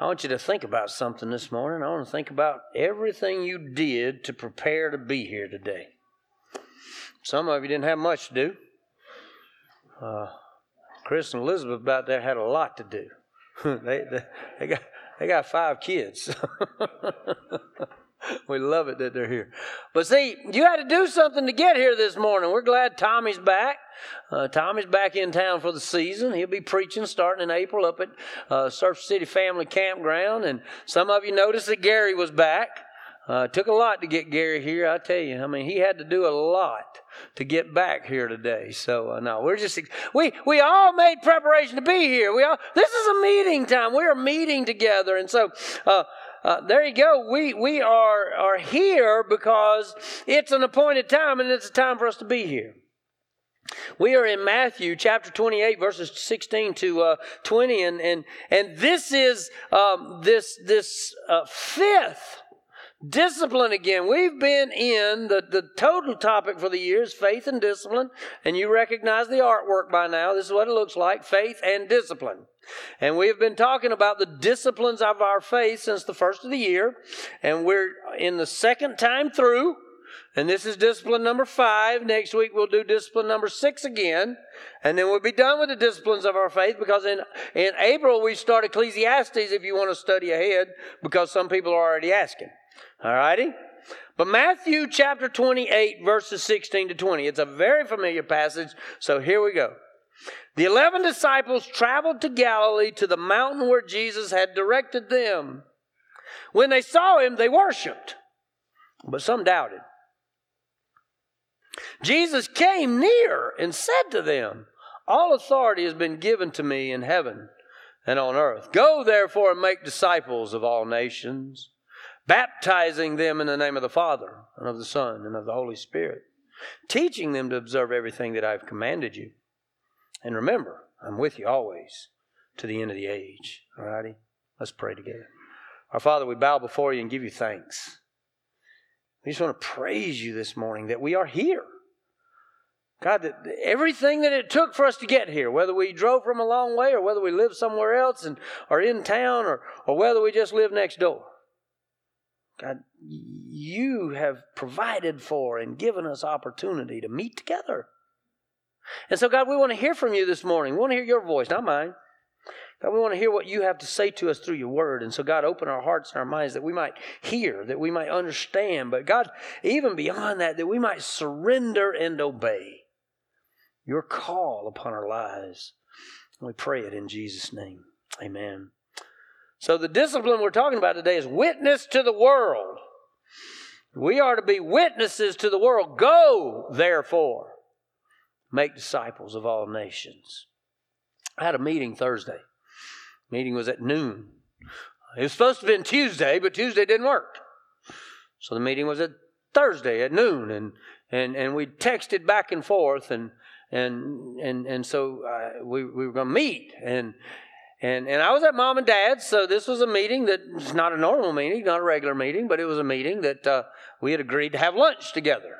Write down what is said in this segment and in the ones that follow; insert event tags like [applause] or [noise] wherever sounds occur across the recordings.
I want you to think about something this morning. I want to think about everything you did to prepare to be here today. Some of you didn't have much to do. Uh, Chris and Elizabeth about there had a lot to do. [laughs] they, they, they, got, they got five kids. [laughs] [laughs] we love it that they're here. But see, you had to do something to get here this morning. We're glad Tommy's back. Uh, Tommy's back in town for the season. He'll be preaching starting in April up at uh, Surf City Family Campground. And some of you noticed that Gary was back. Uh, it took a lot to get Gary here, I tell you. I mean, he had to do a lot to get back here today. So uh, no, we're just we we all made preparation to be here. We all this is a meeting time. We are meeting together, and so. Uh, uh, there you go. We we are are here because it's an appointed time, and it's a time for us to be here. We are in Matthew chapter 28, verses 16 to uh, 20, and, and, and this is um, this, this uh, fifth discipline again. We've been in the, the total topic for the year is faith and discipline, and you recognize the artwork by now. This is what it looks like faith and discipline. And we have been talking about the disciplines of our faith since the first of the year, and we're in the second time through. And this is discipline number five. Next week we'll do discipline number six again. And then we'll be done with the disciplines of our faith because in, in April we start Ecclesiastes if you want to study ahead because some people are already asking. All righty? But Matthew chapter 28, verses 16 to 20. It's a very familiar passage, so here we go. The eleven disciples traveled to Galilee to the mountain where Jesus had directed them. When they saw him, they worshiped, but some doubted. Jesus came near and said to them, All authority has been given to me in heaven and on earth. Go therefore and make disciples of all nations, baptizing them in the name of the Father and of the Son and of the Holy Spirit, teaching them to observe everything that I've commanded you. And remember, I'm with you always to the end of the age. All righty? Let's pray together. Our Father, we bow before you and give you thanks. We just want to praise you this morning that we are here. God, that everything that it took for us to get here, whether we drove from a long way or whether we live somewhere else and are in town or, or whether we just live next door. God, you have provided for and given us opportunity to meet together. And so, God, we want to hear from you this morning. We want to hear your voice, not mine. God, we want to hear what you have to say to us through your word. And so, God, open our hearts and our minds that we might hear, that we might understand. But, God, even beyond that, that we might surrender and obey your call upon our lives. We pray it in Jesus' name. Amen. So, the discipline we're talking about today is witness to the world. We are to be witnesses to the world. Go, therefore, make disciples of all nations. I had a meeting Thursday. Meeting was at noon. It was supposed to be Tuesday, but Tuesday didn't work. So the meeting was at Thursday at noon, and and and we texted back and forth, and and and and so uh, we we were going to meet, and and and I was at mom and dad's, so this was a meeting that's not a normal meeting, not a regular meeting, but it was a meeting that uh, we had agreed to have lunch together.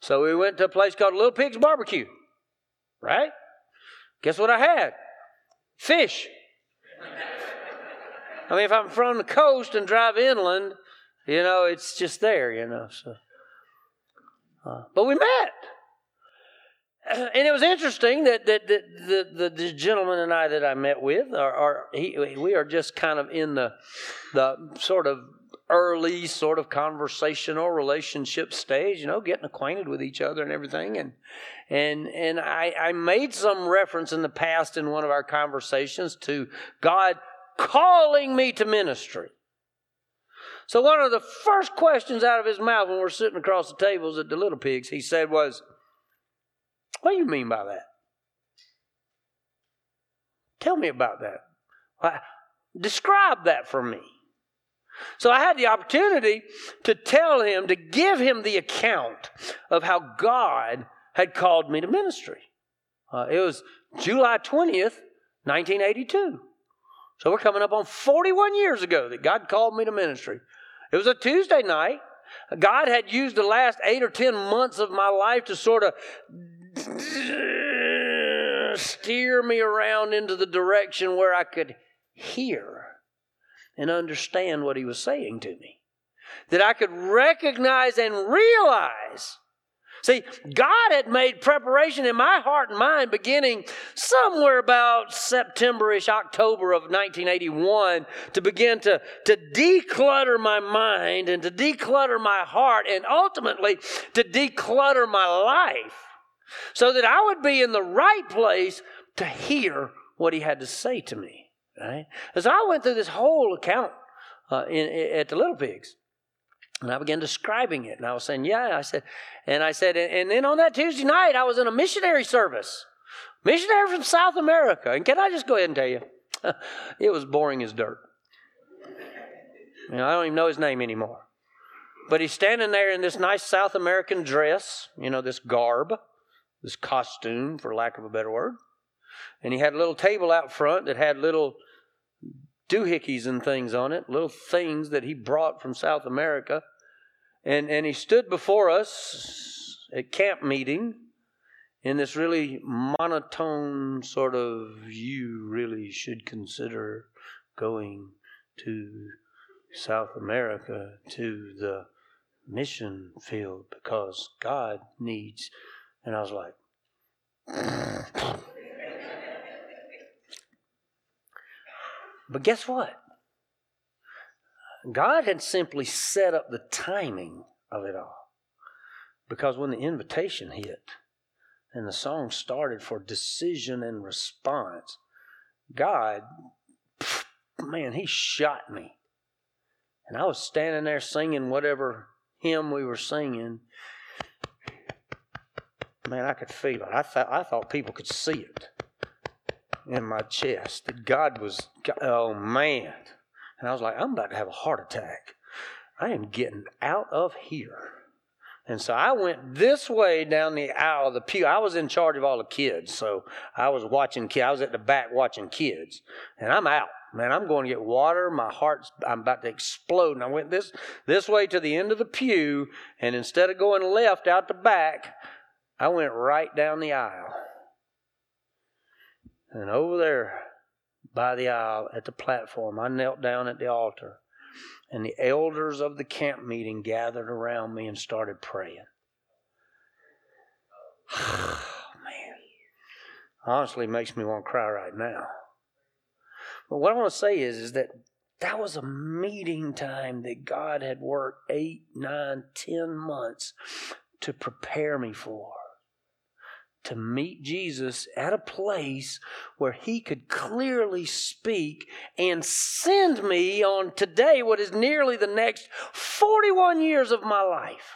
So we went to a place called Little Pig's Barbecue, right? Guess what I had? Fish. I mean, if I'm from the coast and drive inland, you know, it's just there, you know. So, uh, but we met, [clears throat] and it was interesting that that, that the, the, the gentleman and I that I met with are, are he, we are just kind of in the the sort of early sort of conversational relationship stage, you know, getting acquainted with each other and everything. And and and I, I made some reference in the past in one of our conversations to God calling me to ministry. So one of the first questions out of his mouth when we're sitting across the tables at the Little Pigs, he said was, What do you mean by that? Tell me about that. Describe that for me. So I had the opportunity to tell him, to give him the account of how God had called me to ministry. Uh, it was July 20th, 1982. So we're coming up on 41 years ago that God called me to ministry. It was a Tuesday night. God had used the last eight or 10 months of my life to sort of steer me around into the direction where I could hear and understand what he was saying to me. That I could recognize and realize. See, God had made preparation in my heart and mind beginning somewhere about Septemberish, October of 1981 to begin to, to declutter my mind and to declutter my heart and ultimately to declutter my life so that I would be in the right place to hear what he had to say to me. Right? As I went through this whole account uh, in, in, at the Little Pigs, and I began describing it, and I was saying, "Yeah," I said, and I said, and then on that Tuesday night, I was in a missionary service, missionary from South America, and can I just go ahead and tell you, [laughs] it was boring as dirt. You know, I don't even know his name anymore. But he's standing there in this nice South American dress, you know, this garb, this costume, for lack of a better word. And he had a little table out front that had little doohickeys and things on it, little things that he brought from South America. And, and he stood before us at camp meeting in this really monotone sort of, you really should consider going to South America to the mission field because God needs. And I was like, But guess what? God had simply set up the timing of it all. Because when the invitation hit and the song started for decision and response, God, man, He shot me. And I was standing there singing whatever hymn we were singing. Man, I could feel it. I thought, I thought people could see it in my chest that God was, oh man. And I was like, I'm about to have a heart attack. I am getting out of here. And so I went this way down the aisle of the pew. I was in charge of all the kids, so I was watching kids. I was at the back watching kids, and I'm out. Man, I'm going to get water. My heart's I'm about to explode. And I went this this way to the end of the pew, and instead of going left out the back, I went right down the aisle. And over there by the aisle at the platform, I knelt down at the altar. And the elders of the camp meeting gathered around me and started praying. [sighs] Man. Honestly, makes me want to cry right now. But what I want to say is, is that that was a meeting time that God had worked eight, nine, ten months to prepare me for to meet Jesus at a place where he could clearly speak and send me on today what is nearly the next 41 years of my life.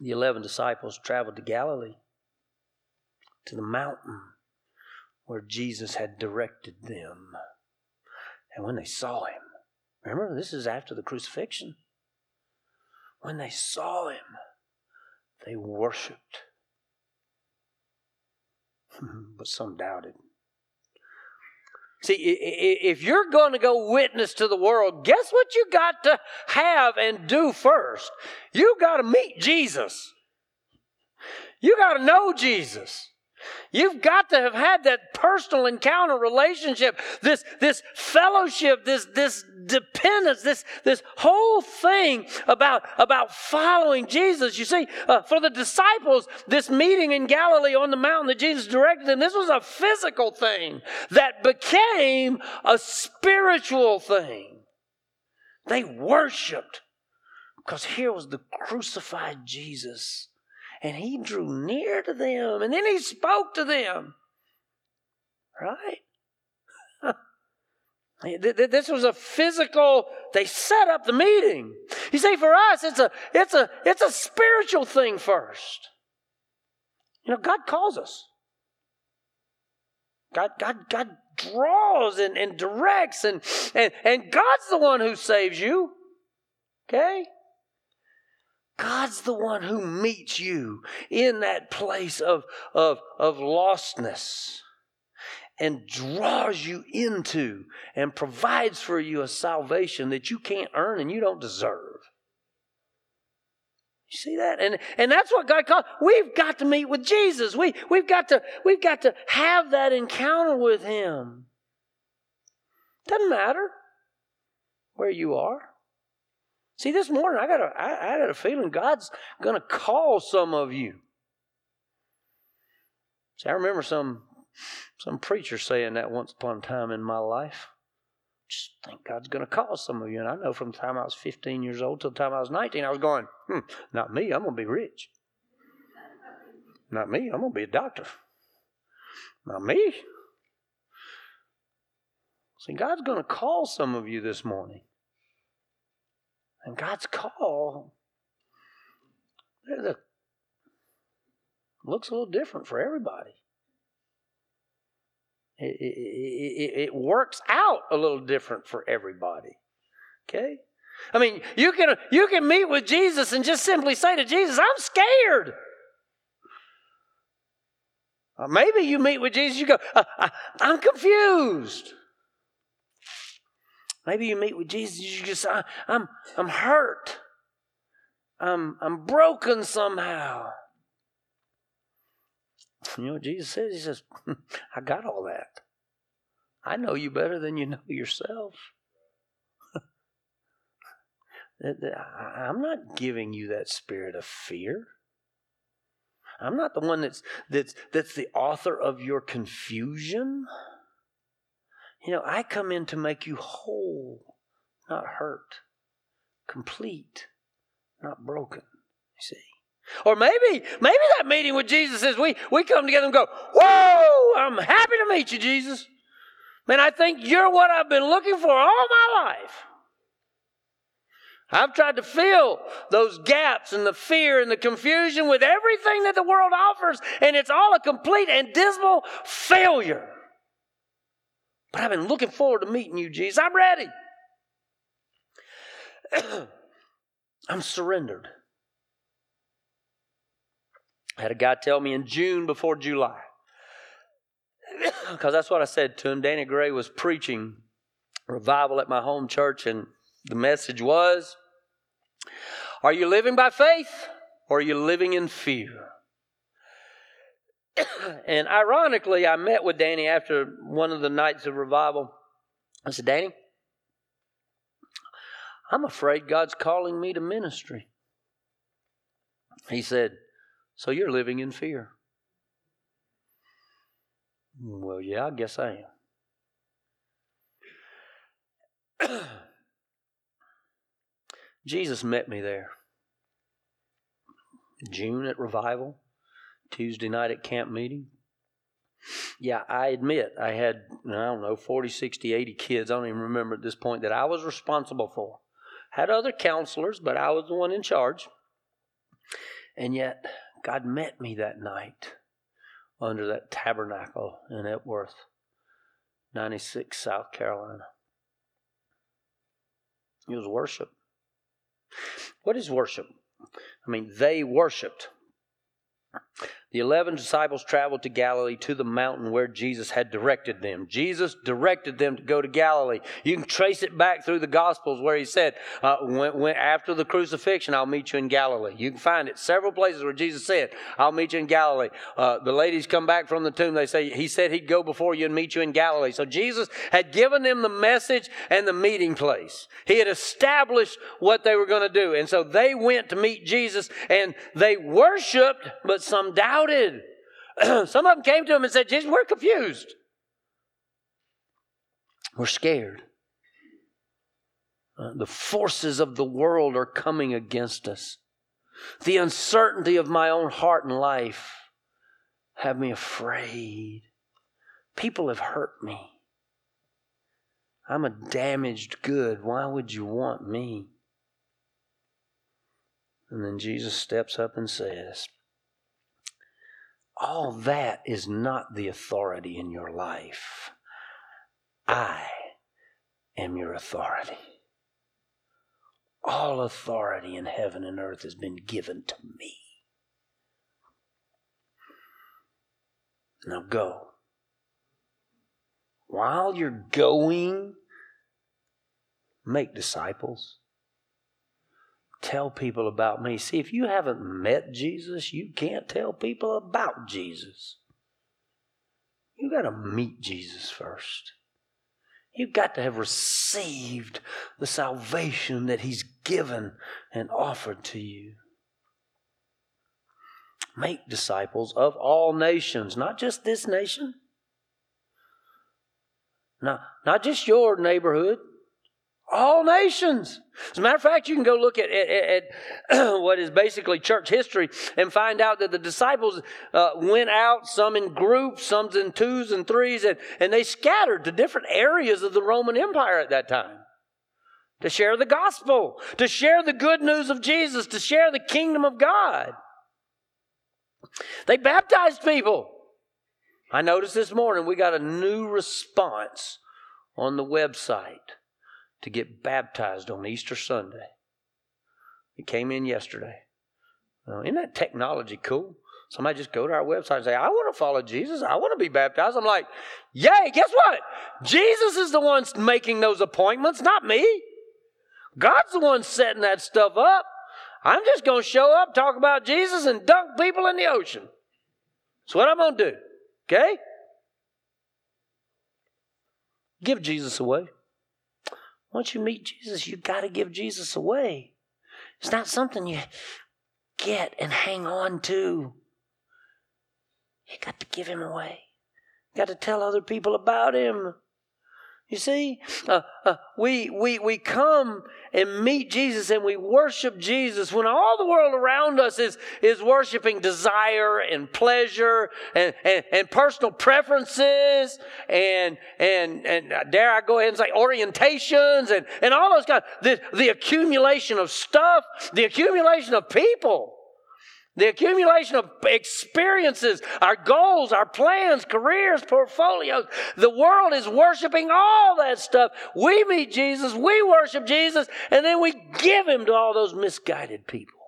The 11 disciples traveled to Galilee, to the mountain where Jesus had directed them. And when they saw him, remember, this is after the crucifixion. When they saw him, they worshiped, hmm, but some doubted. See, if you're going to go witness to the world, guess what you got to have and do first? You got to meet Jesus. You got to know Jesus. You've got to have had that personal encounter relationship, this, this fellowship, this, this dependence, this, this whole thing about, about following Jesus. You see, uh, for the disciples, this meeting in Galilee on the mountain that Jesus directed them, this was a physical thing that became a spiritual thing. They worshiped because here was the crucified Jesus and he drew near to them and then he spoke to them. Right? [laughs] This was a physical, they set up the meeting. You see, for us, it's a it's a it's a spiritual thing first. You know, God calls us. God, God, God draws and, and directs, and, and, and God's the one who saves you. Okay? God's the one who meets you in that place of, of, of lostness and draws you into and provides for you a salvation that you can't earn and you don't deserve. You see that? And and that's what God calls. We've got to meet with Jesus. We we've got to we've got to have that encounter with him. Doesn't matter where you are. See, this morning I got a, I, I got a feeling God's going to call some of you. See, I remember some some preacher saying that once upon a time in my life. Just think God's going to call some of you. And I know from the time I was 15 years old till the time I was 19, I was going, hmm, not me, I'm going to be rich. Not me, I'm going to be a doctor. Not me. See, God's going to call some of you this morning. And God's call looks a little different for everybody. It, it, it, it, works out a little different for everybody. Okay? I mean, you can, you can meet with Jesus and just simply say to Jesus, I'm scared. Or maybe you meet with Jesus, you go, uh, I'm confused. Maybe you meet with Jesus, you just, I, I'm, I'm hurt. I'm, I'm broken somehow. You know what Jesus says? He says, [laughs] I got all that. I know you better than you know yourself. [laughs] I'm not giving you that spirit of fear. I'm not the one that's that's that's the author of your confusion. You know, I come in to make you whole, not hurt, complete, not broken. You see. Or maybe, maybe that meeting with Jesus is we, we come together and go, Whoa, I'm happy to meet you, Jesus. Man, I think you're what I've been looking for all my life. I've tried to fill those gaps and the fear and the confusion with everything that the world offers, and it's all a complete and dismal failure. But I've been looking forward to meeting you, Jesus. I'm ready. [clears throat] I'm surrendered. I had a guy tell me in June before July, [clears throat] because that's what I said to him. Danny Gray was preaching revival at my home church, and the message was Are you living by faith or are you living in fear? [coughs] and ironically, I met with Danny after one of the nights of revival. I said, Danny, I'm afraid God's calling me to ministry. He said, so you're living in fear. Well, yeah, I guess I am. [coughs] Jesus met me there. June at revival, Tuesday night at camp meeting. Yeah, I admit I had, I don't know, 40, 60, 80 kids. I don't even remember at this point that I was responsible for. Had other counselors, but I was the one in charge. And yet, God met me that night under that tabernacle in Epworth, 96, South Carolina. It was worship. What is worship? I mean, they worshiped. The eleven disciples traveled to Galilee to the mountain where Jesus had directed them. Jesus directed them to go to Galilee. You can trace it back through the Gospels where he said, uh, when, when, After the crucifixion, I'll meet you in Galilee. You can find it several places where Jesus said, I'll meet you in Galilee. Uh, the ladies come back from the tomb. They say, He said He'd go before you and meet you in Galilee. So Jesus had given them the message and the meeting place. He had established what they were going to do. And so they went to meet Jesus and they worshiped, but some doubted doubted. [clears throat] Some of them came to him and said, Jesus, we're confused. We're scared. Uh, the forces of the world are coming against us. The uncertainty of my own heart and life have me afraid. People have hurt me. I'm a damaged good. Why would you want me? And then Jesus steps up and says, all that is not the authority in your life. I am your authority. All authority in heaven and earth has been given to me. Now go. While you're going, make disciples. Tell people about me. See, if you haven't met Jesus, you can't tell people about Jesus. You got to meet Jesus first. You've got to have received the salvation that He's given and offered to you. Make disciples of all nations, not just this nation, not, not just your neighborhood, all nations. As a matter of fact, you can go look at, at, at [clears throat] what is basically church history and find out that the disciples uh, went out, some in groups, some in twos and threes, and, and they scattered to different areas of the Roman Empire at that time to share the gospel, to share the good news of Jesus, to share the kingdom of God. They baptized people. I noticed this morning we got a new response on the website to get baptized on Easter Sunday. It came in yesterday. Uh, isn't that technology cool? Somebody just go to our website and say, I want to follow Jesus. I want to be baptized. I'm like, yay, guess what? Jesus is the one making those appointments, not me. God's the one setting that stuff up. I'm just going to show up, talk about Jesus, and dunk people in the ocean. That's what I'm going to do. Okay? Give Jesus away. Once you meet Jesus, you got to give Jesus away. It's not something you get and hang on to. You got to give him away. You got to tell other people about him. You see, uh, uh, we, we, we come and meet Jesus and we worship Jesus when all the world around us is, is worshiping desire and pleasure and, and, and personal preferences and, and, and uh, dare I go ahead and say orientations and, and all those kinds, the, the accumulation of stuff, the accumulation of people. The accumulation of experiences, our goals, our plans, careers, portfolios. The world is worshiping all that stuff. We meet Jesus, we worship Jesus, and then we give him to all those misguided people.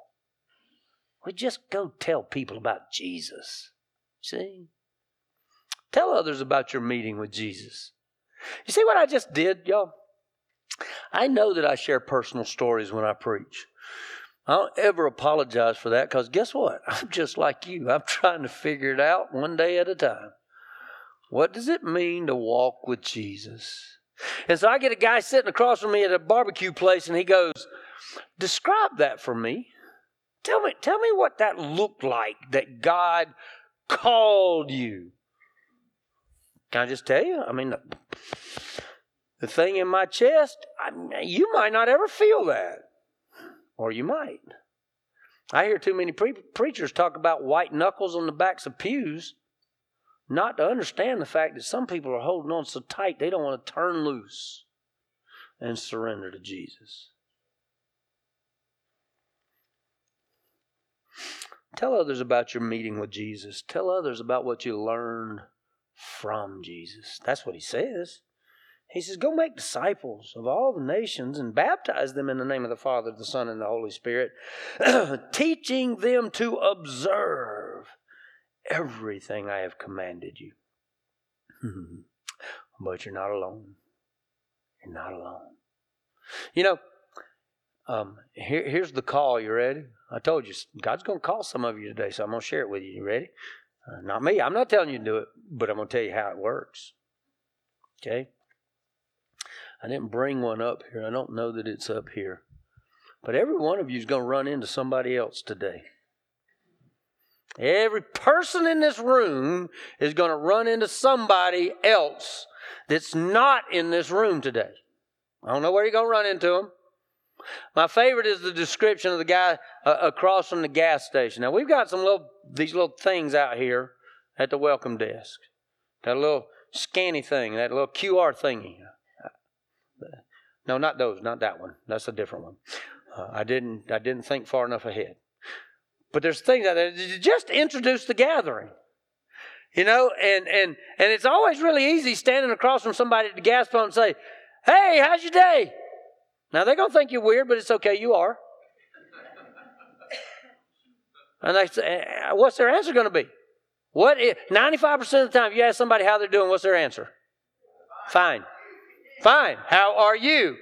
We just go tell people about Jesus. See? Tell others about your meeting with Jesus. You see what I just did, y'all? I know that I share personal stories when I preach. I don't ever apologize for that because guess what? [laughs] I'm just like you. I'm trying to figure it out one day at a time. What does it mean to walk with Jesus? And so I get a guy sitting across from me at a barbecue place and he goes, Describe that for me. Tell me, tell me what that looked like that God called you. Can I just tell you? I mean, the, the thing in my chest, I, you might not ever feel that or you might. I hear too many pre- preachers talk about white knuckles on the backs of pews, not to understand the fact that some people are holding on so tight they don't want to turn loose and surrender to Jesus. Tell others about your meeting with Jesus. Tell others about what you learned from Jesus. That's what he says. He says, Go make disciples of all the nations and baptize them in the name of the Father, the Son, and the Holy Spirit, [clears throat] teaching them to observe everything I have commanded you. [laughs] but you're not alone. You're not alone. You know, um, here, here's the call. You ready? I told you, God's going to call some of you today, so I'm going to share it with you. You ready? Uh, not me. I'm not telling you to do it, but I'm going to tell you how it works. Okay? I didn't bring one up here. I don't know that it's up here. But every one of you is going to run into somebody else today. Every person in this room is going to run into somebody else that's not in this room today. I don't know where you're going to run into them. My favorite is the description of the guy uh, across from the gas station. Now we've got some little these little things out here at the welcome desk. That little scanny thing, that little QR thingy. No, not those, not that one. That's a different one. Uh, I didn't I didn't think far enough ahead. But there's things there just introduce the gathering. You know, and and and it's always really easy standing across from somebody at the gas pump and say, "Hey, how's your day?" Now they're gonna think you're weird, but it's okay. You are. [coughs] and they say, uh, what's their answer going to be? What? Ninety-five percent of the time, if you ask somebody how they're doing, what's their answer? Fine. Fine. How are you?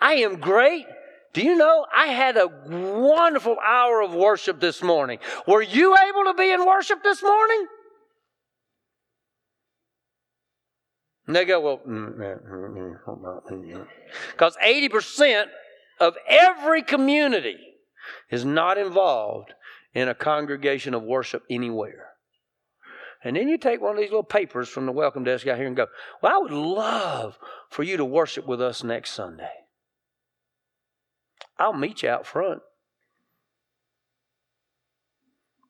I am great. Do you know I had a wonderful hour of worship this morning? Were you able to be in worship this morning? And they go, well, mm, mm, mm, because 80% of every community is not involved in a congregation of worship anywhere. And then you take one of these little papers from the welcome desk out here and go, Well, I would love for you to worship with us next Sunday. I'll meet you out front.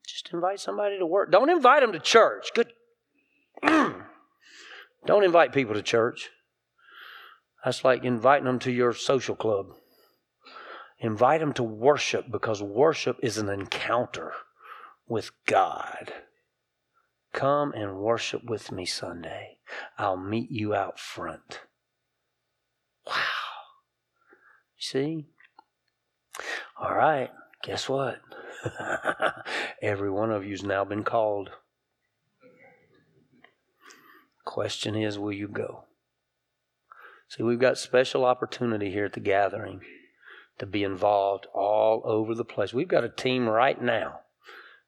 Just invite somebody to work. Don't invite them to church. Good. [clears throat] Don't invite people to church. That's like inviting them to your social club. Invite them to worship because worship is an encounter with God. Come and worship with me Sunday. I'll meet you out front. Wow. See? All right. Guess what? [laughs] Every one of you's now been called. Question is, will you go? See, we've got special opportunity here at the gathering to be involved all over the place. We've got a team right now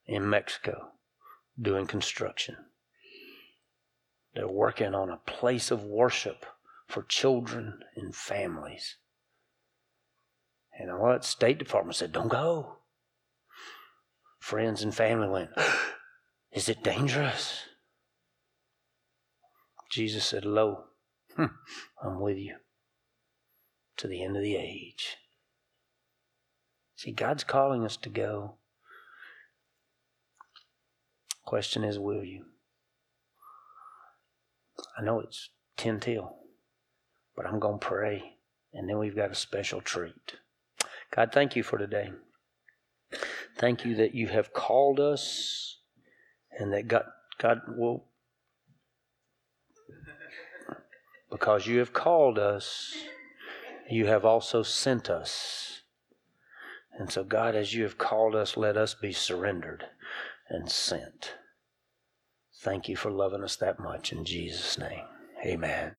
in Mexico doing construction. They're working on a place of worship for children and families. And what? State Department said, don't go. Friends and family went, [gasps] is it dangerous? Jesus said, Lo, hmm, I'm with you to the end of the age. See, God's calling us to go. Question is, will you? I know it's 10 till, but I'm going to pray, and then we've got a special treat. God, thank you for today. Thank you that you have called us and that God, God will, because you have called us, you have also sent us. And so, God, as you have called us, let us be surrendered and sent. Thank you for loving us that much in Jesus' name. Amen.